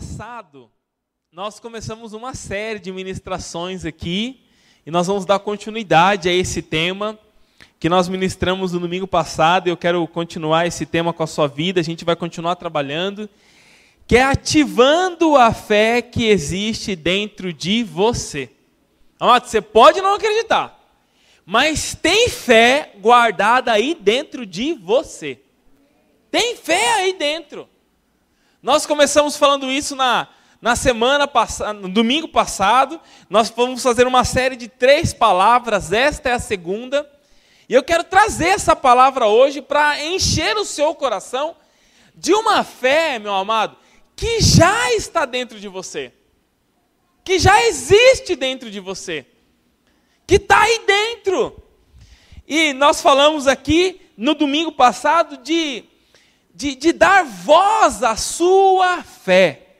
passado, nós começamos uma série de ministrações aqui e nós vamos dar continuidade a esse tema que nós ministramos no domingo passado. Eu quero continuar esse tema com a sua vida, a gente vai continuar trabalhando, que é ativando a fé que existe dentro de você. Amado, você pode não acreditar, mas tem fé guardada aí dentro de você. Tem fé aí dentro. Nós começamos falando isso na, na semana passada, no domingo passado. Nós vamos fazer uma série de três palavras. Esta é a segunda. E eu quero trazer essa palavra hoje para encher o seu coração de uma fé, meu amado, que já está dentro de você, que já existe dentro de você, que está aí dentro. E nós falamos aqui no domingo passado de de, de dar voz à sua fé.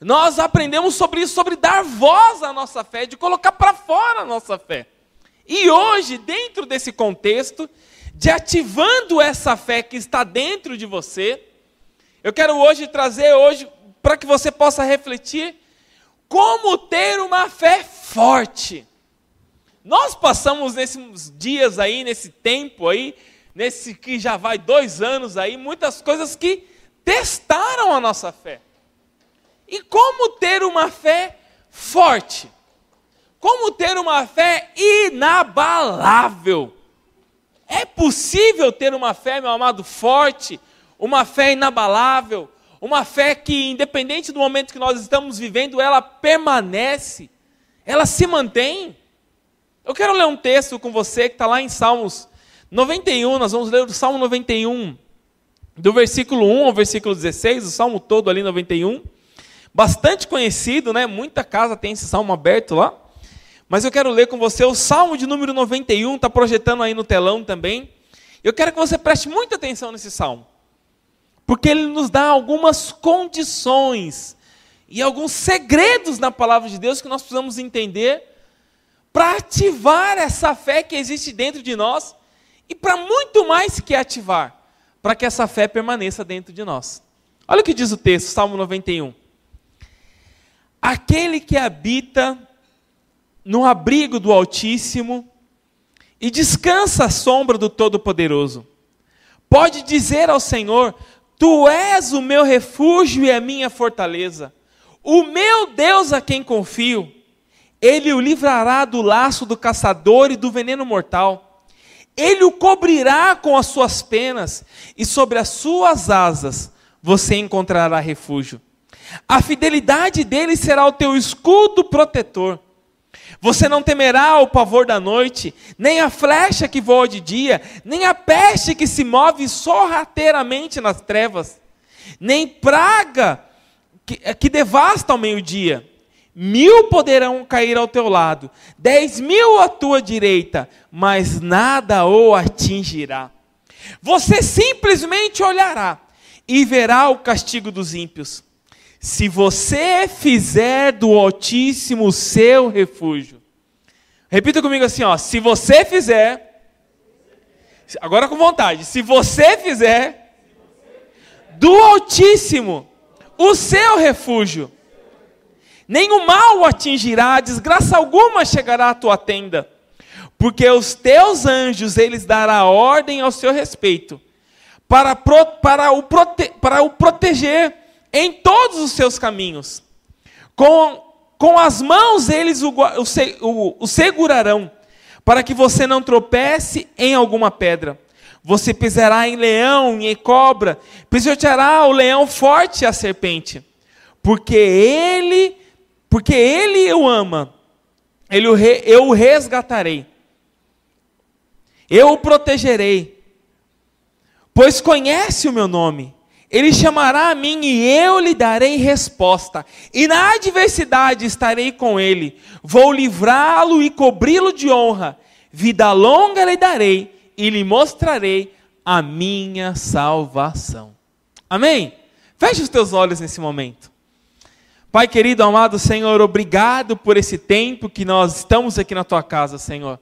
Nós aprendemos sobre isso, sobre dar voz à nossa fé, de colocar para fora a nossa fé. E hoje, dentro desse contexto, de ativando essa fé que está dentro de você, eu quero hoje trazer hoje para que você possa refletir como ter uma fé forte. Nós passamos nesses dias aí, nesse tempo aí, nesse que já vai dois anos aí, muitas coisas que testaram a nossa fé. E como ter uma fé forte? Como ter uma fé inabalável? É possível ter uma fé, meu amado, forte, uma fé inabalável, uma fé que, independente do momento que nós estamos vivendo, ela permanece, ela se mantém. Eu quero ler um texto com você que está lá em Salmos 91, nós vamos ler o Salmo 91, do versículo 1 ao versículo 16, o salmo todo ali 91. Bastante conhecido, né? Muita casa tem esse salmo aberto lá. Mas eu quero ler com você o salmo de número 91, está projetando aí no telão também. Eu quero que você preste muita atenção nesse salmo. Porque ele nos dá algumas condições e alguns segredos na palavra de Deus que nós precisamos entender para ativar essa fé que existe dentro de nós e para muito mais que ativar, para que essa fé permaneça dentro de nós. Olha o que diz o texto, Salmo 91. Aquele que habita no abrigo do Altíssimo e descansa à sombra do Todo-Poderoso, pode dizer ao Senhor: Tu és o meu refúgio e a minha fortaleza, o meu Deus a quem confio. Ele o livrará do laço do caçador e do veneno mortal. Ele o cobrirá com as suas penas, e sobre as suas asas você encontrará refúgio. A fidelidade dele será o teu escudo protetor. Você não temerá o pavor da noite, nem a flecha que voa de dia, nem a peste que se move sorrateiramente nas trevas, nem praga que, que devasta ao meio-dia. Mil poderão cair ao teu lado, dez mil à tua direita, mas nada o atingirá. Você simplesmente olhará e verá o castigo dos ímpios. Se você fizer do Altíssimo seu refúgio. Repita comigo assim, ó. Se você fizer. Agora com vontade. Se você fizer do Altíssimo o seu refúgio mal o atingirá, desgraça alguma chegará à tua tenda, porque os teus anjos eles dará ordem ao seu respeito, para, pro, para, o, prote, para o proteger em todos os seus caminhos. Com, com as mãos eles o, o, o, o segurarão, para que você não tropece em alguma pedra. Você pisará em leão e em cobra, pisoteará o leão forte e a serpente, porque ele porque ele o ama, ele o re, eu o resgatarei, eu o protegerei, pois conhece o meu nome. Ele chamará a mim e eu lhe darei resposta. E na adversidade estarei com ele. Vou livrá-lo e cobri-lo de honra. Vida longa lhe darei e lhe mostrarei a minha salvação. Amém? Feche os teus olhos nesse momento. Pai querido, amado Senhor, obrigado por esse tempo que nós estamos aqui na tua casa, Senhor.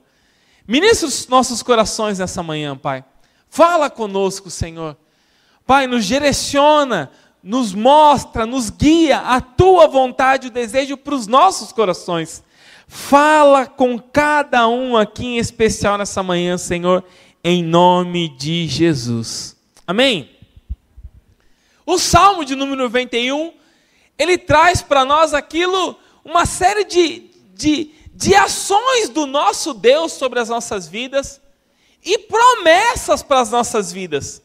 Ministra os nossos corações nessa manhã, Pai. Fala conosco, Senhor. Pai, nos direciona nos mostra, nos guia a tua vontade, o desejo para os nossos corações. Fala com cada um aqui em especial nessa manhã, Senhor, em nome de Jesus. Amém? O Salmo de número 91, ele traz para nós aquilo, uma série de, de, de ações do nosso Deus sobre as nossas vidas e promessas para as nossas vidas.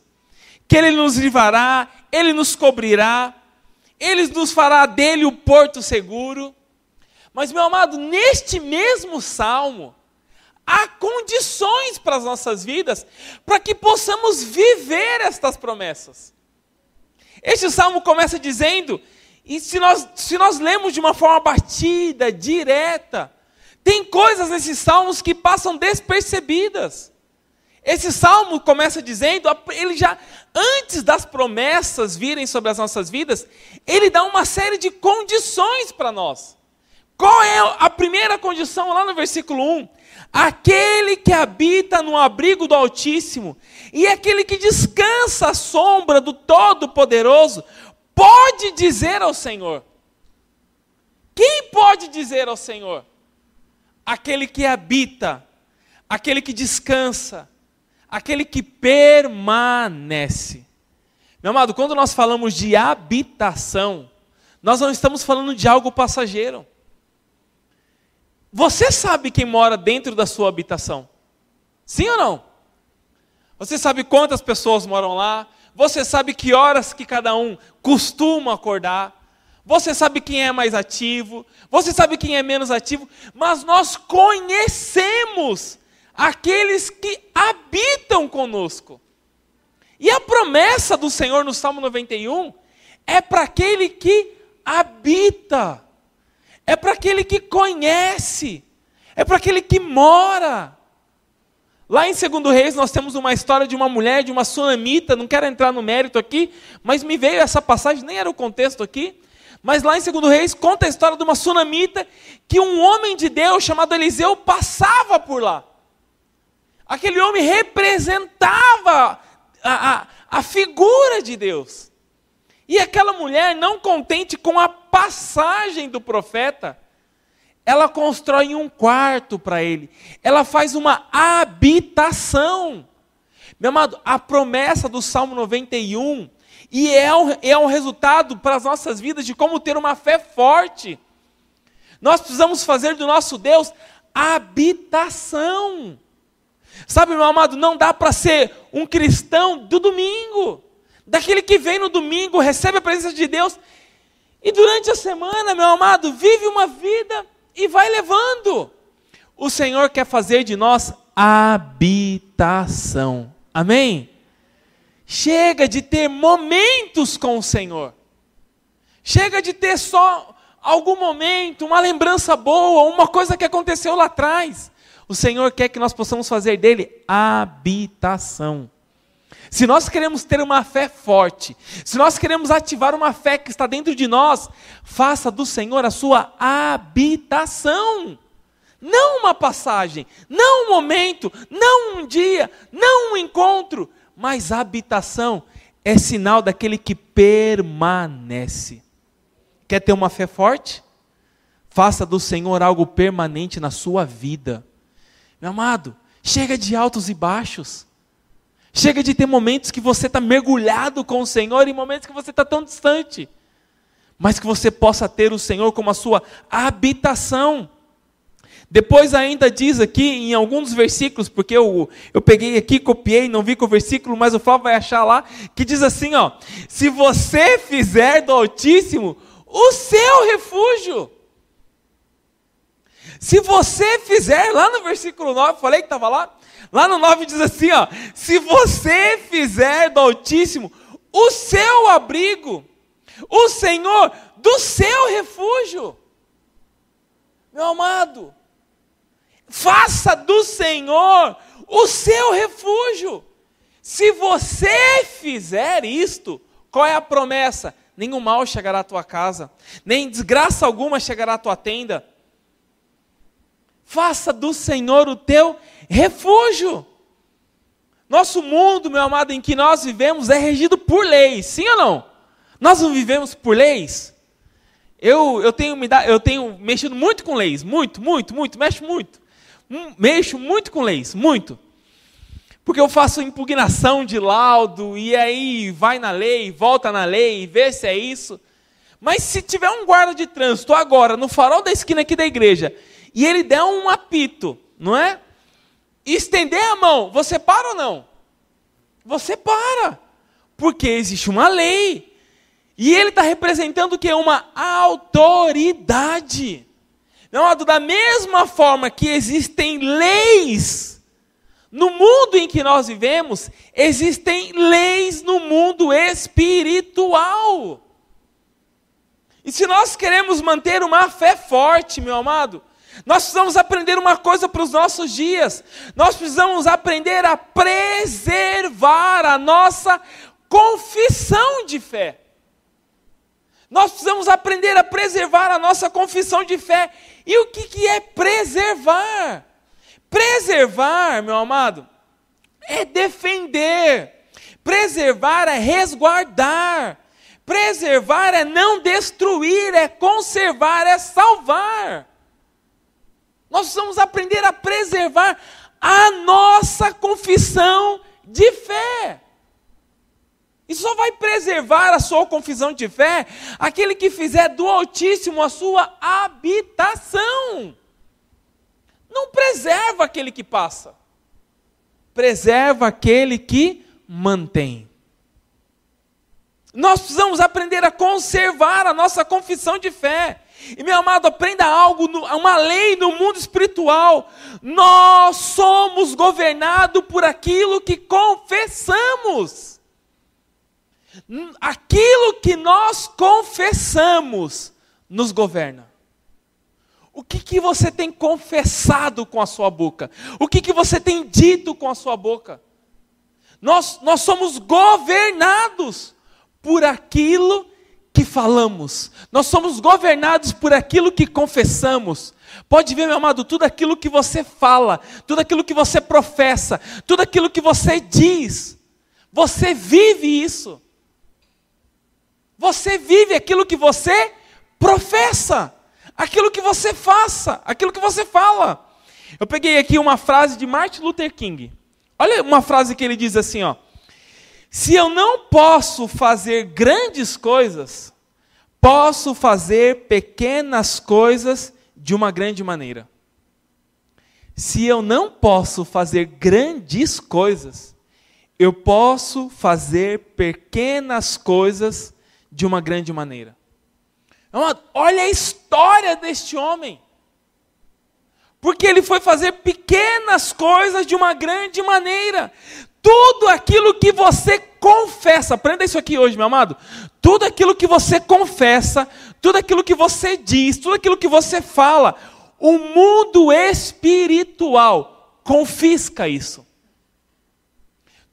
Que Ele nos livrará, Ele nos cobrirá, Ele nos fará dele o porto seguro. Mas, meu amado, neste mesmo salmo, há condições para as nossas vidas para que possamos viver estas promessas. Este salmo começa dizendo, e se nós, se nós lemos de uma forma batida, direta, tem coisas nesses salmos que passam despercebidas. Esse salmo começa dizendo, ele já, antes das promessas virem sobre as nossas vidas, ele dá uma série de condições para nós. Qual é a primeira condição lá no versículo 1? Aquele que habita no abrigo do Altíssimo e aquele que descansa à sombra do Todo-Poderoso pode dizer ao Senhor. Quem pode dizer ao Senhor? Aquele que habita, aquele que descansa, aquele que permanece. Meu amado, quando nós falamos de habitação, nós não estamos falando de algo passageiro. Você sabe quem mora dentro da sua habitação? Sim ou não? Você sabe quantas pessoas moram lá? Você sabe que horas que cada um costuma acordar? Você sabe quem é mais ativo? Você sabe quem é menos ativo? Mas nós conhecemos aqueles que habitam conosco. E a promessa do Senhor no Salmo 91 é para aquele que habita é para aquele que conhece, é para aquele que mora. Lá em Segundo Reis nós temos uma história de uma mulher, de uma sunamita, não quero entrar no mérito aqui, mas me veio essa passagem, nem era o contexto aqui, mas lá em Segundo Reis conta a história de uma sunamita que um homem de Deus chamado Eliseu passava por lá. Aquele homem representava a, a, a figura de Deus. E aquela mulher, não contente com a passagem do profeta, ela constrói um quarto para ele, ela faz uma habitação. Meu amado, a promessa do Salmo 91, e é um, é um resultado para as nossas vidas de como ter uma fé forte. Nós precisamos fazer do nosso Deus habitação. Sabe, meu amado, não dá para ser um cristão do domingo daquele que vem no domingo, recebe a presença de Deus e durante a semana, meu amado, vive uma vida e vai levando. O Senhor quer fazer de nós habitação. Amém? Chega de ter momentos com o Senhor. Chega de ter só algum momento, uma lembrança boa, uma coisa que aconteceu lá atrás. O Senhor quer que nós possamos fazer dele habitação. Se nós queremos ter uma fé forte, se nós queremos ativar uma fé que está dentro de nós, faça do Senhor a sua habitação. Não uma passagem, não um momento, não um dia, não um encontro, mas habitação é sinal daquele que permanece. Quer ter uma fé forte? Faça do Senhor algo permanente na sua vida. Meu amado, chega de altos e baixos. Chega de ter momentos que você está mergulhado com o Senhor e momentos que você está tão distante. Mas que você possa ter o Senhor como a sua habitação. Depois ainda diz aqui em alguns versículos, porque eu, eu peguei aqui, copiei, não vi com o versículo, mas o Flávio vai achar lá, que diz assim, ó: se você fizer do Altíssimo o seu refúgio. Se você fizer, lá no versículo 9, falei que estava lá, Lá no 9 diz assim: ó, se você fizer do Altíssimo o seu abrigo, o Senhor do seu refúgio. Meu amado, faça do Senhor o seu refúgio. Se você fizer isto, qual é a promessa? Nenhum mal chegará à tua casa, nem desgraça alguma chegará à tua tenda. Faça do Senhor o teu refúgio. Nosso mundo, meu amado, em que nós vivemos é regido por leis, sim ou não? Nós não vivemos por leis? Eu, eu, tenho, me eu tenho mexido muito com leis, muito, muito, muito, mexo muito. Hum, mexo muito com leis, muito. Porque eu faço impugnação de laudo, e aí vai na lei, volta na lei, vê se é isso. Mas se tiver um guarda de trânsito agora, no farol da esquina aqui da igreja, e ele der um apito, não é? Estender a mão, você para ou não? Você para. Porque existe uma lei. E ele está representando o que? Uma autoridade. Não, da mesma forma que existem leis no mundo em que nós vivemos, existem leis no mundo espiritual. E se nós queremos manter uma fé forte, meu amado, nós precisamos aprender uma coisa para os nossos dias. Nós precisamos aprender a preservar a nossa confissão de fé. Nós precisamos aprender a preservar a nossa confissão de fé. E o que, que é preservar? Preservar, meu amado, é defender. Preservar é resguardar. Preservar é não destruir, é conservar, é salvar. Nós precisamos aprender a preservar a nossa confissão de fé. E só vai preservar a sua confissão de fé aquele que fizer do Altíssimo a sua habitação. Não preserva aquele que passa, preserva aquele que mantém. Nós precisamos aprender a conservar a nossa confissão de fé. E meu amado, aprenda algo, uma lei no mundo espiritual. Nós somos governados por aquilo que confessamos. Aquilo que nós confessamos nos governa. O que, que você tem confessado com a sua boca? O que, que você tem dito com a sua boca? Nós, nós somos governados por aquilo que falamos, nós somos governados por aquilo que confessamos. Pode ver, meu amado, tudo aquilo que você fala, tudo aquilo que você professa, tudo aquilo que você diz, você vive isso. Você vive aquilo que você professa, aquilo que você faça, aquilo que você fala. Eu peguei aqui uma frase de Martin Luther King. Olha uma frase que ele diz assim, ó: Se eu não posso fazer grandes coisas, posso fazer pequenas coisas de uma grande maneira. Se eu não posso fazer grandes coisas, eu posso fazer pequenas coisas de uma grande maneira. Olha a história deste homem. Porque ele foi fazer pequenas coisas de uma grande maneira. Tudo aquilo que você confessa, aprenda isso aqui hoje, meu amado. Tudo aquilo que você confessa, tudo aquilo que você diz, tudo aquilo que você fala, o mundo espiritual confisca isso.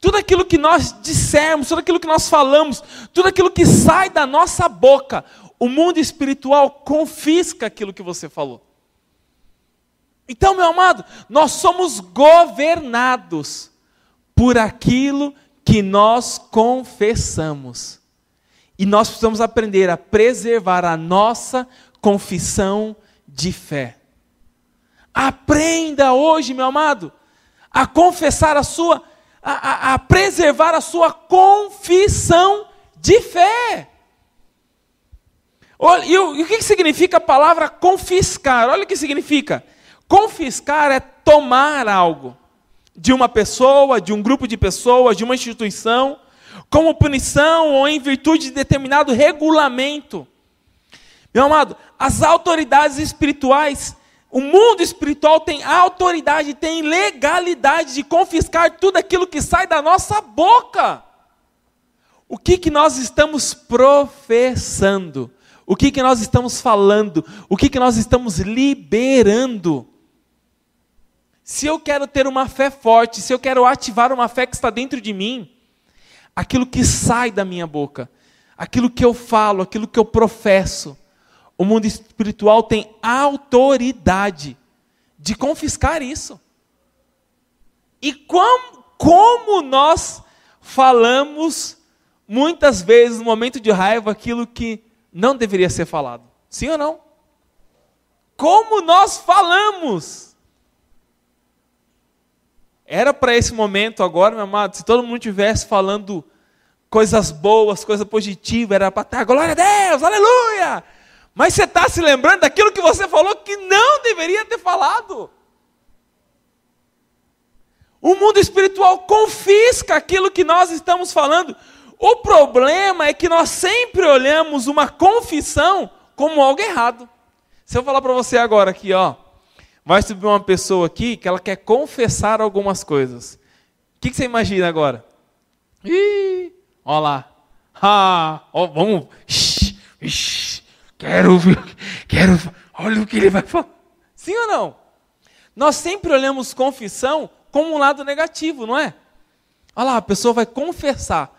Tudo aquilo que nós dissermos, tudo aquilo que nós falamos, tudo aquilo que sai da nossa boca, o mundo espiritual confisca aquilo que você falou. Então, meu amado, nós somos governados por aquilo que nós confessamos. E nós precisamos aprender a preservar a nossa confissão de fé. Aprenda hoje, meu amado, a confessar a sua, a, a, a preservar a sua confissão de fé. Olha, e o, e o que significa a palavra confiscar? Olha o que significa. Confiscar é tomar algo de uma pessoa, de um grupo de pessoas, de uma instituição, como punição ou em virtude de determinado regulamento. Meu amado, as autoridades espirituais, o mundo espiritual tem autoridade, tem legalidade de confiscar tudo aquilo que sai da nossa boca. O que, que nós estamos professando? O que, que nós estamos falando? O que, que nós estamos liberando? Se eu quero ter uma fé forte, se eu quero ativar uma fé que está dentro de mim, aquilo que sai da minha boca, aquilo que eu falo, aquilo que eu professo, o mundo espiritual tem autoridade de confiscar isso. E como, como nós falamos muitas vezes, no momento de raiva, aquilo que não deveria ser falado. Sim ou não? Como nós falamos? Era para esse momento agora, meu amado, se todo mundo tivesse falando coisas boas, coisa positiva, era para estar, glória a Deus, aleluia! Mas você está se lembrando daquilo que você falou que não deveria ter falado. O mundo espiritual confisca aquilo que nós estamos falando. O problema é que nós sempre olhamos uma confissão como algo errado. Se eu falar para você agora aqui, ó, vai subir uma pessoa aqui que ela quer confessar algumas coisas. O que, que você imagina agora? Ih, ó lá. Ah, ó, vamos. Shh, shh, quero ver, quero. Olha o que ele vai falar. Sim ou não? Nós sempre olhamos confissão como um lado negativo, não é? Olha lá, a pessoa vai confessar.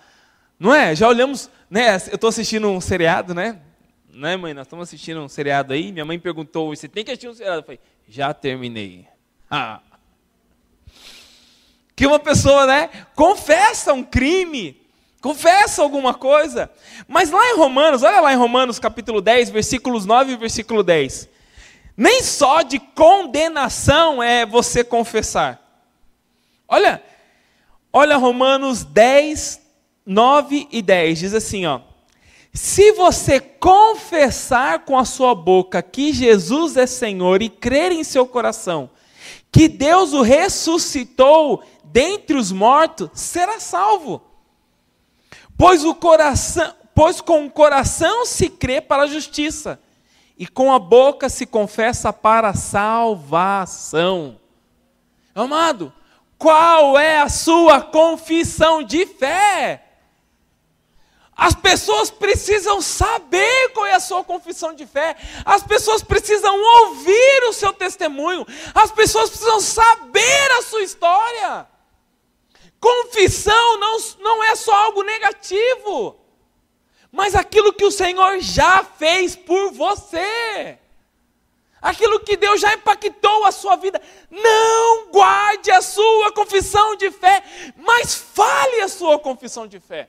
Não é? Já olhamos, né? Eu estou assistindo um seriado, né? Né, mãe? Nós estamos assistindo um seriado aí. Minha mãe perguntou: você tem que assistir um seriado? Eu falei: já terminei. Ah. Que uma pessoa, né? Confessa um crime, confessa alguma coisa. Mas lá em Romanos, olha lá em Romanos capítulo 10, versículos 9 e versículo 10. Nem só de condenação é você confessar. Olha, olha Romanos 10, 9 e 10, diz assim, ó. Se você confessar com a sua boca que Jesus é Senhor e crer em seu coração que Deus o ressuscitou dentre os mortos, será salvo. Pois o coração, pois com o coração se crê para a justiça e com a boca se confessa para a salvação. Amado, qual é a sua confissão de fé? As pessoas precisam saber qual é a sua confissão de fé. As pessoas precisam ouvir o seu testemunho. As pessoas precisam saber a sua história. Confissão não, não é só algo negativo, mas aquilo que o Senhor já fez por você aquilo que Deus já impactou a sua vida. Não guarde a sua confissão de fé, mas fale a sua confissão de fé.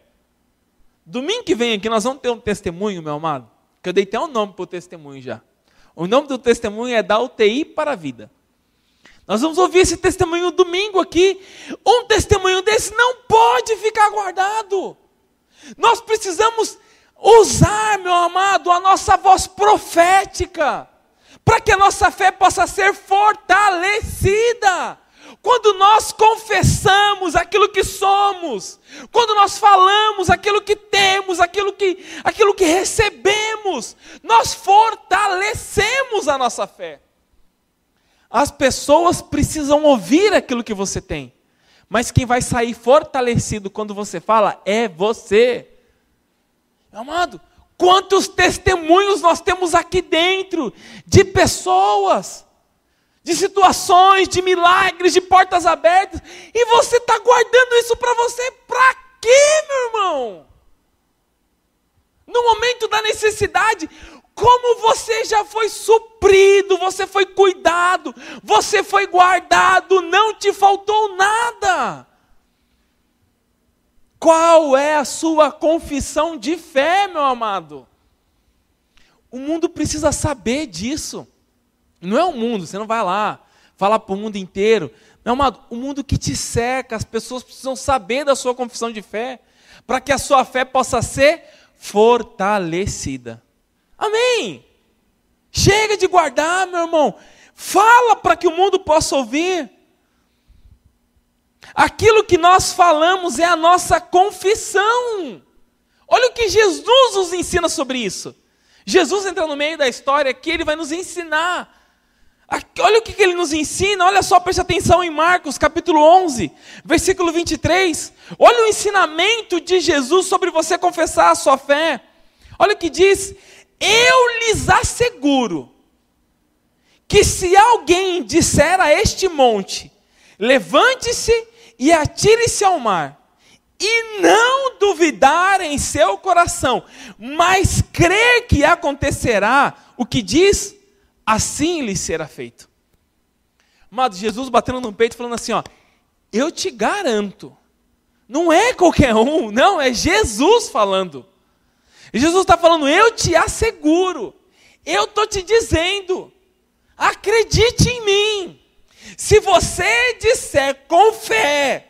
Domingo que vem aqui nós vamos ter um testemunho, meu amado, que eu dei até um nome para o testemunho já. O nome do testemunho é da UTI para a vida. Nós vamos ouvir esse testemunho domingo aqui. Um testemunho desse não pode ficar guardado. Nós precisamos usar, meu amado, a nossa voz profética para que a nossa fé possa ser fortalecida. Quando nós confessamos aquilo que somos, quando nós falamos aquilo que temos, aquilo que, aquilo que recebemos, nós fortalecemos a nossa fé. As pessoas precisam ouvir aquilo que você tem, mas quem vai sair fortalecido quando você fala é você. Amado, Quantos testemunhos nós temos aqui dentro de pessoas, de situações, de milagres, de portas abertas, e você está guardando isso para você, para quê, meu irmão? No momento da necessidade, como você já foi suprido, você foi cuidado, você foi guardado, não te faltou nada. Qual é a sua confissão de fé, meu amado? O mundo precisa saber disso. Não é o mundo, você não vai lá falar para o mundo inteiro. Meu amado, o mundo que te cerca, as pessoas precisam saber da sua confissão de fé, para que a sua fé possa ser fortalecida. Amém? Chega de guardar, meu irmão. Fala para que o mundo possa ouvir. Aquilo que nós falamos é a nossa confissão. Olha o que Jesus nos ensina sobre isso. Jesus entra no meio da história aqui, ele vai nos ensinar. Olha o que ele nos ensina, olha só, preste atenção em Marcos capítulo 11, versículo 23. Olha o ensinamento de Jesus sobre você confessar a sua fé. Olha o que diz: Eu lhes asseguro que se alguém disser a este monte, levante-se e atire-se ao mar, e não duvidar em seu coração, mas crer que acontecerá o que diz, assim lhe será feito. Amado, Jesus batendo no peito falando assim, ó, eu te garanto, Não é qualquer um, não, é Jesus falando. Jesus está falando, eu te asseguro, eu estou te dizendo, acredite em mim. Se você disser com fé,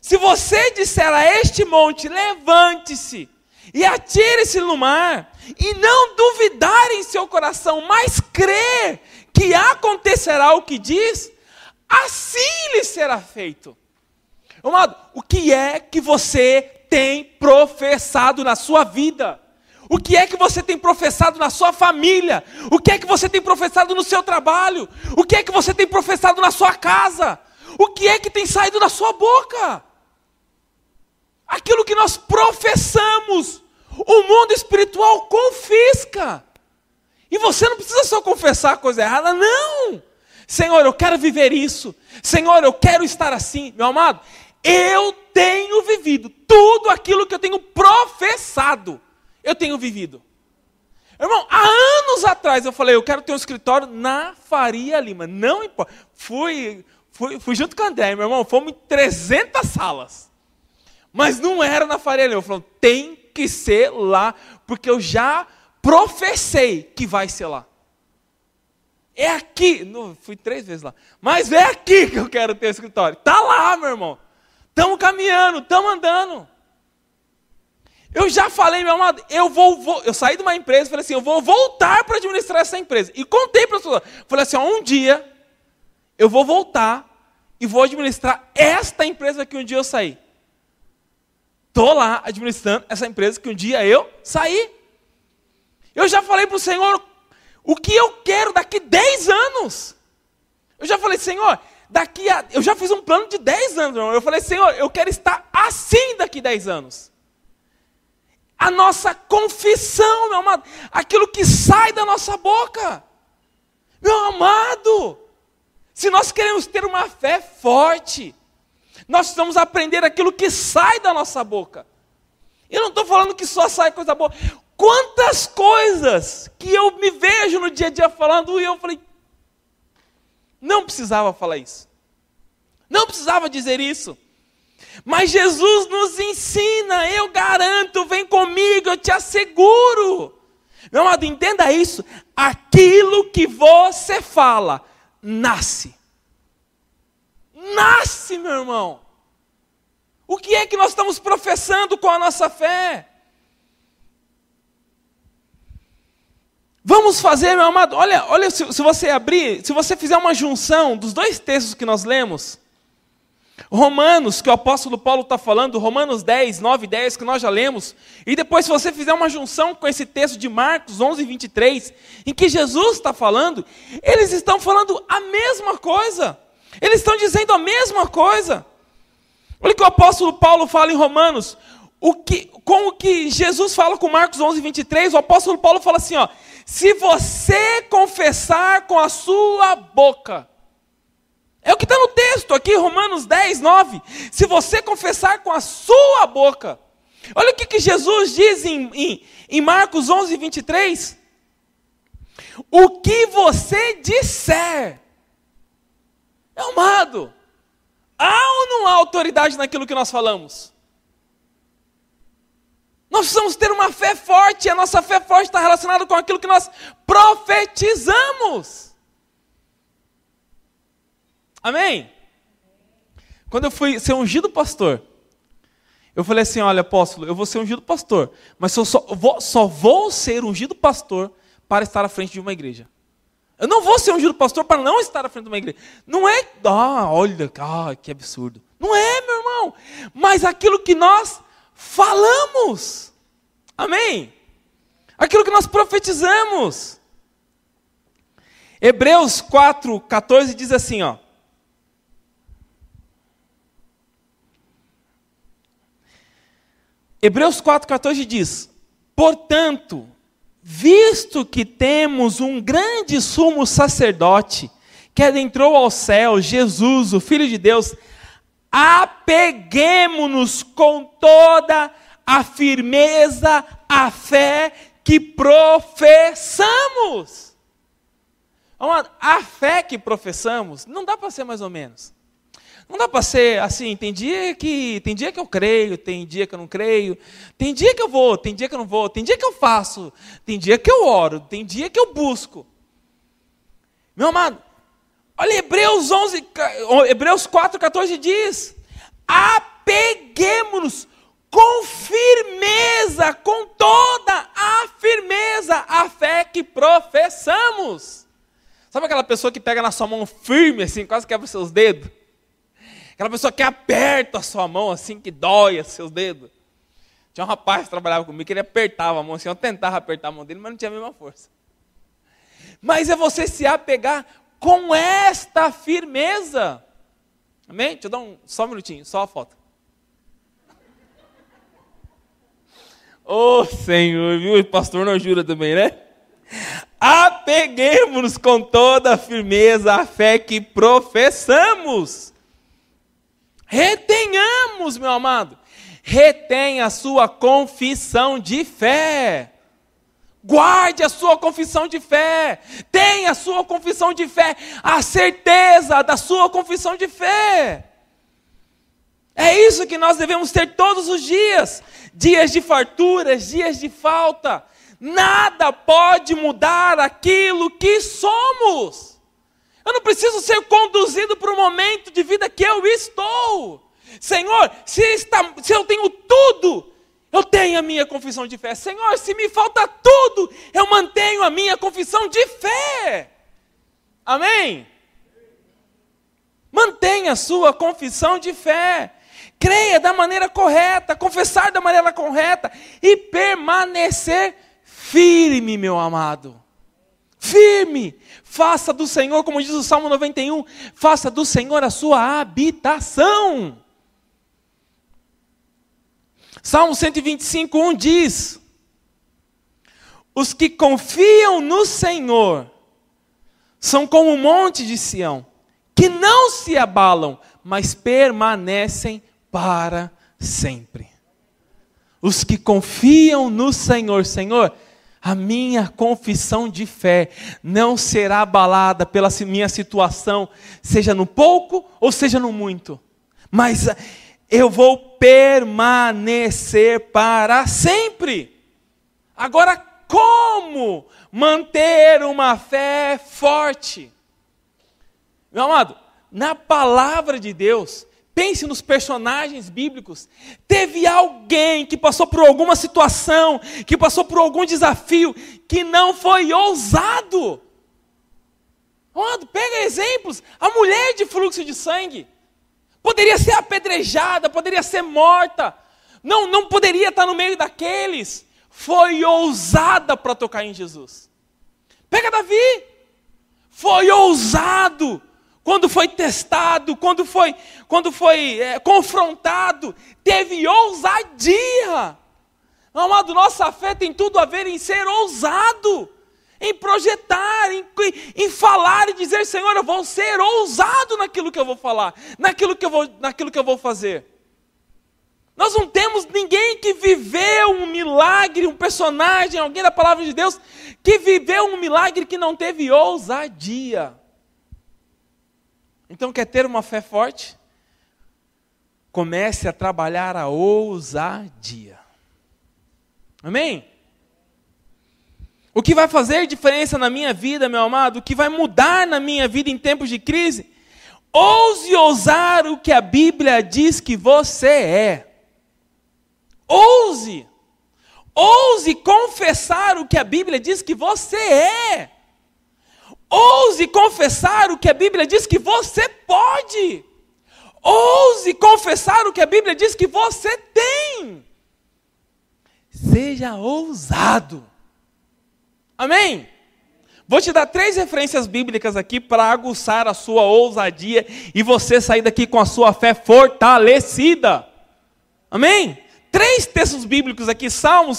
se você disser a este monte, levante-se e atire-se no mar, e não duvidar em seu coração, mas crer que acontecerá o que diz, assim lhe será feito. Amado, o que é que você tem professado na sua vida? O que é que você tem professado na sua família? O que é que você tem professado no seu trabalho? O que é que você tem professado na sua casa? O que é que tem saído da sua boca? Aquilo que nós professamos, o mundo espiritual confisca. E você não precisa só confessar a coisa errada, não. Senhor, eu quero viver isso. Senhor, eu quero estar assim. Meu amado, eu tenho vivido tudo aquilo que eu tenho professado. Eu tenho vivido. Irmão, há anos atrás eu falei, eu quero ter um escritório na Faria Lima. Não importa. Fui, fui, fui junto com o André, meu irmão, fomos em 300 salas. Mas não era na Faria Lima. Eu falei, tem que ser lá, porque eu já professei que vai ser lá. É aqui, não, fui três vezes lá, mas é aqui que eu quero ter o escritório. Está lá, meu irmão. Estamos caminhando, estamos andando. Eu já falei, meu amado, eu vou, vou eu saí de uma empresa, falei assim, eu vou voltar para administrar essa empresa. E contei para as pessoas, falei assim, ó, um dia eu vou voltar e vou administrar esta empresa que um dia eu saí. Estou lá administrando essa empresa que um dia eu saí. Eu já falei para o Senhor o que eu quero daqui 10 anos. Eu já falei, Senhor, daqui a. Eu já fiz um plano de 10 anos, irmão. Eu falei, Senhor, eu quero estar assim daqui 10 anos a nossa confissão, meu amado, aquilo que sai da nossa boca. Meu amado, se nós queremos ter uma fé forte, nós precisamos aprender aquilo que sai da nossa boca. Eu não estou falando que só sai coisa boa. Quantas coisas que eu me vejo no dia a dia falando e eu falei, não precisava falar isso. Não precisava dizer isso. Mas Jesus nos ensina, eu garanto, vem comigo, eu te asseguro. Meu amado, entenda isso. Aquilo que você fala, nasce. Nasce, meu irmão. O que é que nós estamos professando com a nossa fé? Vamos fazer, meu amado, olha, olha se, se você abrir, se você fizer uma junção dos dois textos que nós lemos, Romanos, que o apóstolo Paulo está falando, Romanos 10, 9 e 10, que nós já lemos, e depois, se você fizer uma junção com esse texto de Marcos 11, 23, em que Jesus está falando, eles estão falando a mesma coisa, eles estão dizendo a mesma coisa. Olha o que o apóstolo Paulo fala em Romanos, o que, com o que Jesus fala com Marcos 11, 23, o apóstolo Paulo fala assim: ó, se você confessar com a sua boca, é o que está no texto aqui, Romanos 10, 9. Se você confessar com a sua boca. Olha o que, que Jesus diz em, em, em Marcos 11, 23. O que você disser. É amado. Há ou não há autoridade naquilo que nós falamos? Nós precisamos ter uma fé forte, a nossa fé forte está relacionada com aquilo que nós profetizamos. Amém? Quando eu fui ser ungido pastor, eu falei assim: olha, apóstolo, eu vou ser ungido pastor, mas eu só vou, só vou ser ungido pastor para estar à frente de uma igreja. Eu não vou ser ungido pastor para não estar à frente de uma igreja. Não é, ah, olha, ah, que absurdo. Não é, meu irmão. Mas aquilo que nós falamos. Amém? Aquilo que nós profetizamos. Hebreus 4, 14 diz assim, ó. Hebreus 4,14 diz: Portanto, visto que temos um grande sumo sacerdote que adentrou ao céu, Jesus, o Filho de Deus, apeguemos-nos com toda a firmeza a fé que professamos. A fé que professamos não dá para ser mais ou menos. Não dá para ser assim, tem dia que tem dia que eu creio, tem dia que eu não creio, tem dia que eu vou, tem dia que eu não vou, tem dia que eu faço, tem dia que eu oro, tem dia que eu busco. Meu amado, olha Hebreus 11, Hebreus 4:14 diz: "Apeguemos-nos com firmeza, com toda a firmeza, a fé que professamos." Sabe aquela pessoa que pega na sua mão firme assim, quase quebra os seus dedos? Aquela pessoa que aperta a sua mão assim, que dói seus dedos. Tinha um rapaz que trabalhava comigo que ele apertava a mão assim, eu tentava apertar a mão dele, mas não tinha a mesma força. Mas é você se apegar com esta firmeza. Amém? Deixa eu dar um, só um minutinho, só a foto. Ô oh, Senhor, viu? O pastor não jura também, né? Apeguemos-nos com toda a firmeza a fé que professamos Retenhamos, meu amado. Retenha a sua confissão de fé. Guarde a sua confissão de fé. Tenha a sua confissão de fé. A certeza da sua confissão de fé. É isso que nós devemos ter todos os dias. Dias de farturas, dias de falta. Nada pode mudar aquilo que somos. Eu não preciso ser conduzido para o momento de vida que eu estou. Senhor, se, está, se eu tenho tudo, eu tenho a minha confissão de fé. Senhor, se me falta tudo, eu mantenho a minha confissão de fé. Amém? Mantenha a sua confissão de fé. Creia da maneira correta, confessar da maneira correta e permanecer firme, meu amado. Firme, Faça do Senhor, como diz o Salmo 91, faça do Senhor a sua habitação. Salmo 125, 1 diz: Os que confiam no Senhor são como o monte de Sião, que não se abalam, mas permanecem para sempre. Os que confiam no Senhor, Senhor, a minha confissão de fé não será abalada pela minha situação, seja no pouco ou seja no muito, mas eh, eu vou permanecer para sempre. Agora, como manter uma fé forte? Meu amado, na palavra de Deus, Pense nos personagens bíblicos. Teve alguém que passou por alguma situação, que passou por algum desafio, que não foi ousado. Amado, pega exemplos. A mulher de fluxo de sangue poderia ser apedrejada, poderia ser morta. Não, não poderia estar no meio daqueles. Foi ousada para tocar em Jesus. Pega Davi. Foi ousado quando foi testado, quando foi, quando foi é, confrontado, teve ousadia. Amado, nossa fé tem tudo a ver em ser ousado, em projetar, em, em falar e dizer, Senhor, eu vou ser ousado naquilo que eu vou falar, naquilo que eu vou, naquilo que eu vou fazer. Nós não temos ninguém que viveu um milagre, um personagem, alguém da palavra de Deus, que viveu um milagre que não teve ousadia. Então, quer ter uma fé forte? Comece a trabalhar a ousadia. Amém? O que vai fazer diferença na minha vida, meu amado, o que vai mudar na minha vida em tempos de crise? Ouse ousar o que a Bíblia diz que você é. Ouse. Ouse confessar o que a Bíblia diz que você é. Ouse confessar o que a Bíblia diz que você pode. Ouse confessar o que a Bíblia diz que você tem. Seja ousado. Amém? Vou te dar três referências bíblicas aqui para aguçar a sua ousadia e você sair daqui com a sua fé fortalecida. Amém? Três textos bíblicos aqui, Salmo,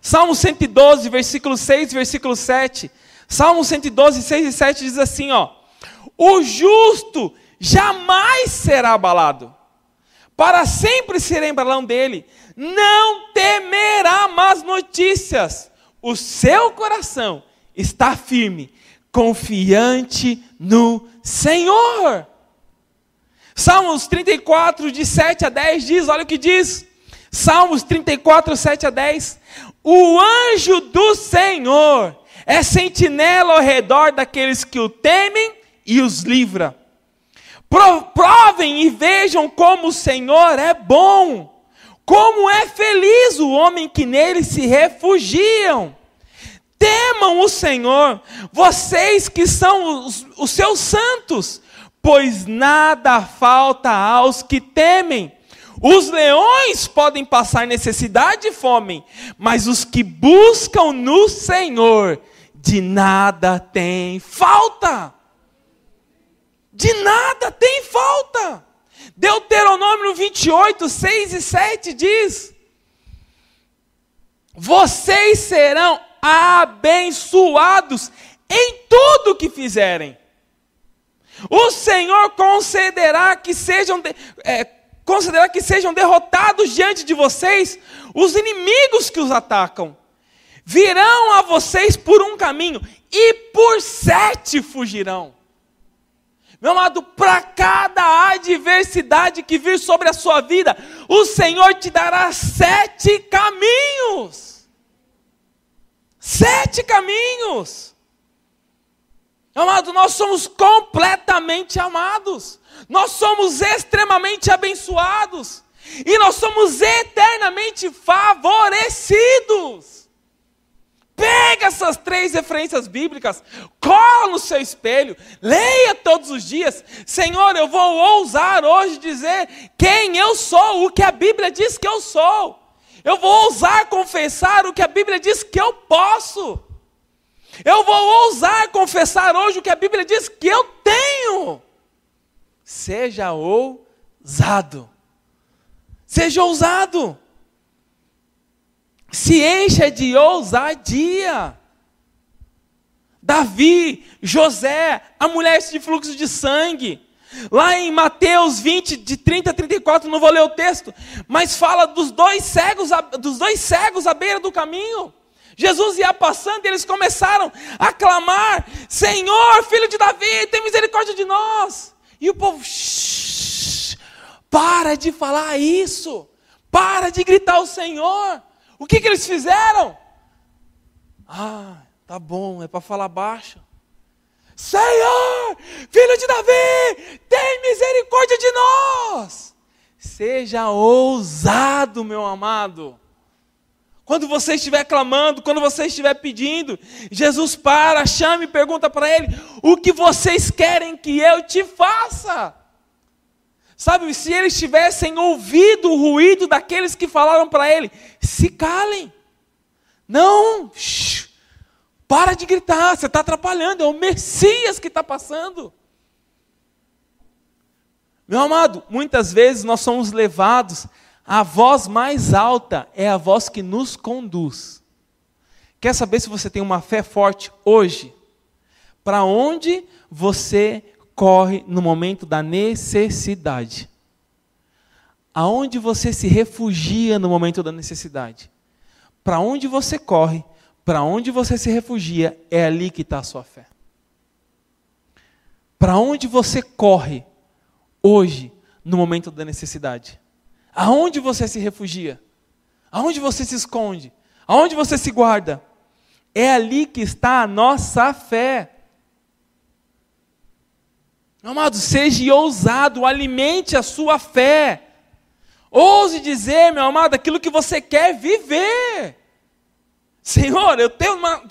Salmo 112, versículo 6, versículo 7. Salmo 112, 6 e 7 diz assim: ó, o justo jamais será abalado, para sempre se lembrarão dele, não temerá más notícias, o seu coração está firme, confiante no Senhor. Salmos 34, de 7 a 10 diz: olha o que diz. Salmos 34, 7 a 10. O anjo do Senhor é sentinela ao redor daqueles que o temem e os livra. Provem e vejam como o Senhor é bom, como é feliz o homem que nele se refugiam. Temam o Senhor, vocês que são os, os seus santos, pois nada falta aos que temem. Os leões podem passar necessidade e fome, mas os que buscam no Senhor, de nada tem falta. De nada tem falta. Deuteronômio 28, 6 e 7 diz: Vocês serão abençoados em tudo que fizerem. O Senhor concederá que sejam, é, concederá que sejam derrotados diante de vocês os inimigos que os atacam. Virão a vocês por um caminho e por sete fugirão. Meu amado, para cada adversidade que vir sobre a sua vida, o Senhor te dará sete caminhos. Sete caminhos. Amado, nós somos completamente amados, nós somos extremamente abençoados, e nós somos eternamente favorecidos. Pega essas três referências bíblicas, cola no seu espelho, leia todos os dias. Senhor, eu vou ousar hoje dizer quem eu sou, o que a Bíblia diz que eu sou. Eu vou ousar confessar o que a Bíblia diz que eu posso. Eu vou ousar confessar hoje o que a Bíblia diz que eu tenho. Seja ousado. Seja ousado. Se encha de ousadia. Davi, José, a mulher de fluxo de sangue. Lá em Mateus 20, de 30 a 34, não vou ler o texto, mas fala dos dois cegos, dos dois cegos à beira do caminho. Jesus ia passando e eles começaram a clamar: Senhor, filho de Davi, tem misericórdia de nós. E o povo, shh, para de falar isso, para de gritar o Senhor. O que, que eles fizeram? Ah, tá bom, é para falar baixo. Senhor, filho de Davi, tem misericórdia de nós. Seja ousado, meu amado. Quando você estiver clamando, quando você estiver pedindo, Jesus para, chama e pergunta para ele: O que vocês querem que eu te faça? Sabe, se eles tivessem ouvido o ruído daqueles que falaram para ele: Se calem. Não, shh, para de gritar, você está atrapalhando, é o Messias que está passando. Meu amado, muitas vezes nós somos levados a voz mais alta é a voz que nos conduz. Quer saber se você tem uma fé forte hoje? Para onde você corre no momento da necessidade? Aonde você se refugia no momento da necessidade? Para onde você corre, para onde você se refugia, é ali que está a sua fé. Para onde você corre hoje no momento da necessidade? Aonde você se refugia? Aonde você se esconde? Aonde você se guarda? É ali que está a nossa fé. Amado, seja ousado, alimente a sua fé. Ouse dizer, meu amado, aquilo que você quer viver. Senhor, eu tenho uma,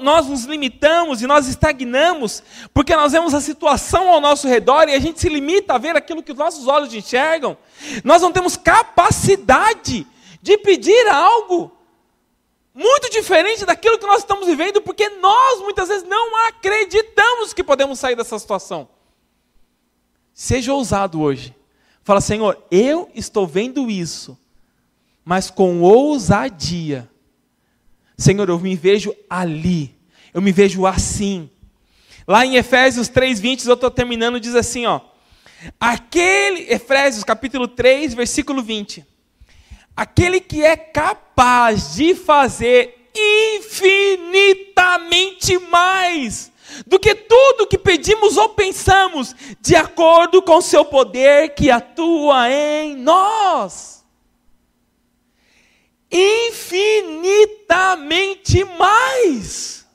nós nos limitamos e nós estagnamos porque nós vemos a situação ao nosso redor e a gente se limita a ver aquilo que os nossos olhos enxergam. Nós não temos capacidade de pedir algo muito diferente daquilo que nós estamos vivendo porque nós muitas vezes não acreditamos que podemos sair dessa situação. Seja ousado hoje. Fala, Senhor, eu estou vendo isso, mas com ousadia Senhor, eu me vejo ali, eu me vejo assim. Lá em Efésios 3:20, eu estou terminando, diz assim, ó. Aquele, Efésios capítulo 3, versículo 20. Aquele que é capaz de fazer infinitamente mais do que tudo que pedimos ou pensamos, de acordo com o seu poder que atua em nós. Infinitamente mais.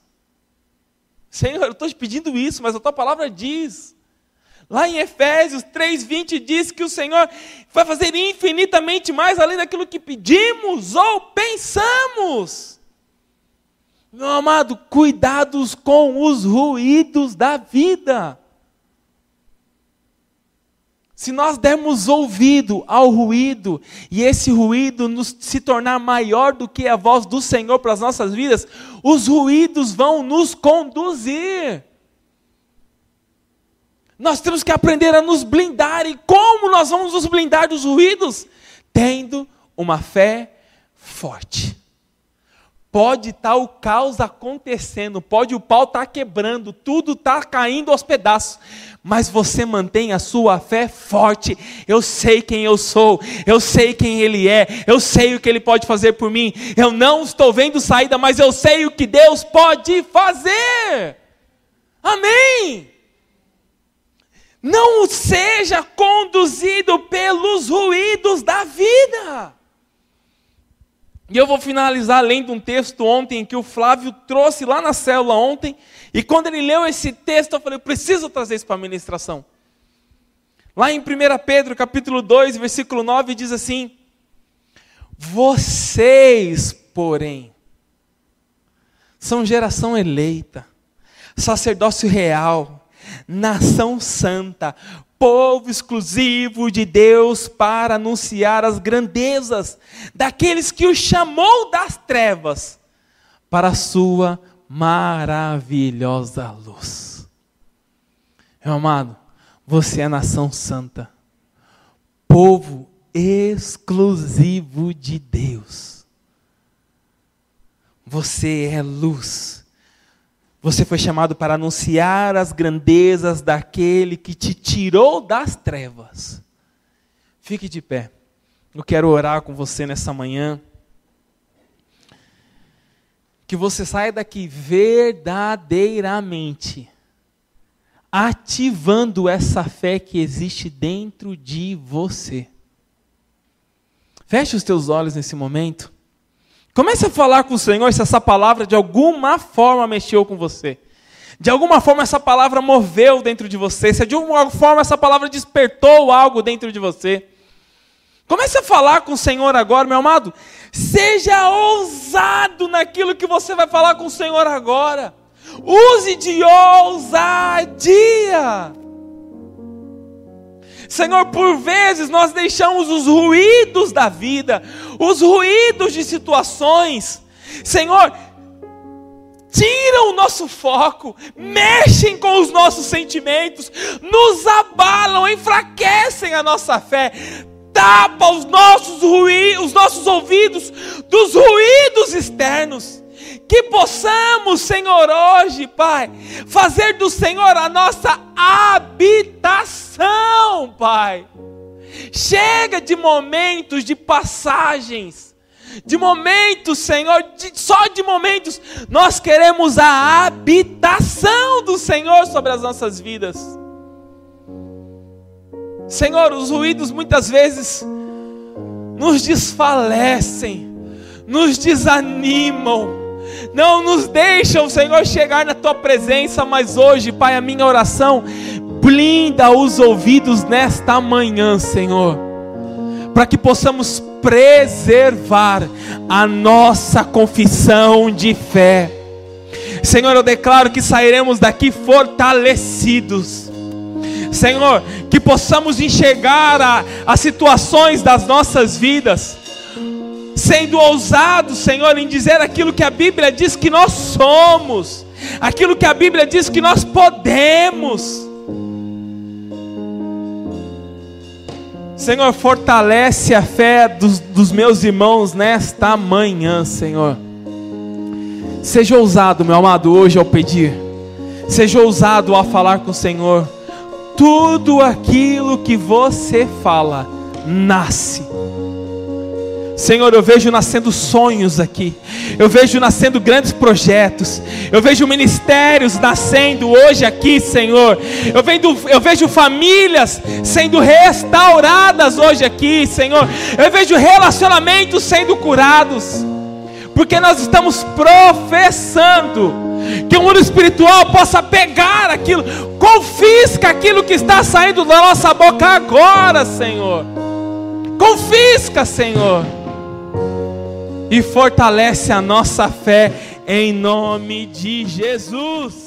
Senhor, eu estou te pedindo isso, mas a tua palavra diz. Lá em Efésios 3,20 diz que o Senhor vai fazer infinitamente mais além daquilo que pedimos ou pensamos. Meu amado, cuidados com os ruídos da vida. Se nós dermos ouvido ao ruído e esse ruído nos, se tornar maior do que a voz do Senhor para as nossas vidas, os ruídos vão nos conduzir. Nós temos que aprender a nos blindar. E como nós vamos nos blindar dos ruídos? Tendo uma fé forte. Pode estar o caos acontecendo, pode o pau estar tá quebrando, tudo está caindo aos pedaços, mas você mantém a sua fé forte. Eu sei quem eu sou, eu sei quem Ele é, eu sei o que Ele pode fazer por mim. Eu não estou vendo saída, mas eu sei o que Deus pode fazer. Amém. Não seja conduzido pelos ruídos da vida. E eu vou finalizar lendo um texto ontem que o Flávio trouxe lá na célula ontem. E quando ele leu esse texto, eu falei, eu preciso trazer isso para a ministração. Lá em 1 Pedro, capítulo 2, versículo 9, diz assim: Vocês, porém, são geração eleita, sacerdócio real, nação santa, povo exclusivo de Deus para anunciar as grandezas daqueles que o chamou das trevas para a sua maravilhosa luz. Meu amado, você é nação santa, povo exclusivo de Deus. Você é luz você foi chamado para anunciar as grandezas daquele que te tirou das trevas. Fique de pé. Eu quero orar com você nessa manhã. Que você saia daqui verdadeiramente ativando essa fé que existe dentro de você. Feche os teus olhos nesse momento. Comece a falar com o Senhor se essa palavra de alguma forma mexeu com você. De alguma forma essa palavra moveu dentro de você. Se de alguma forma essa palavra despertou algo dentro de você. Comece a falar com o Senhor agora, meu amado. Seja ousado naquilo que você vai falar com o Senhor agora. Use de ousadia. Senhor, por vezes nós deixamos os ruídos da vida, os ruídos de situações, Senhor, tiram o nosso foco, mexem com os nossos sentimentos, nos abalam, enfraquecem a nossa fé, tapa os nossos ruídos, os nossos ouvidos dos ruídos externos. Que possamos, Senhor, hoje, Pai, fazer do Senhor a nossa habitação, Pai. Chega de momentos de passagens, de momentos, Senhor, de, só de momentos. Nós queremos a habitação do Senhor sobre as nossas vidas. Senhor, os ruídos muitas vezes nos desfalecem, nos desanimam não nos deixam, Senhor, chegar na tua presença, mas hoje, Pai, a minha oração, blinda os ouvidos nesta manhã, Senhor, para que possamos preservar a nossa confissão de fé. Senhor, eu declaro que sairemos daqui fortalecidos. Senhor, que possamos enxergar as situações das nossas vidas sendo ousados, Senhor, em dizer aquilo que a Bíblia diz que nós somos, aquilo que a Bíblia diz que nós podemos. Senhor, fortalece a fé dos, dos meus irmãos nesta manhã, Senhor. Seja ousado, meu amado, hoje ao pedir. Seja ousado ao falar com o Senhor. Tudo aquilo que você fala nasce Senhor, eu vejo nascendo sonhos aqui, eu vejo nascendo grandes projetos, eu vejo ministérios nascendo hoje aqui, Senhor. Eu, vendo, eu vejo famílias sendo restauradas hoje aqui, Senhor. Eu vejo relacionamentos sendo curados, porque nós estamos professando que o mundo espiritual possa pegar aquilo, confisca aquilo que está saindo da nossa boca agora, Senhor. Confisca, Senhor e fortalece a nossa fé em nome de Jesus.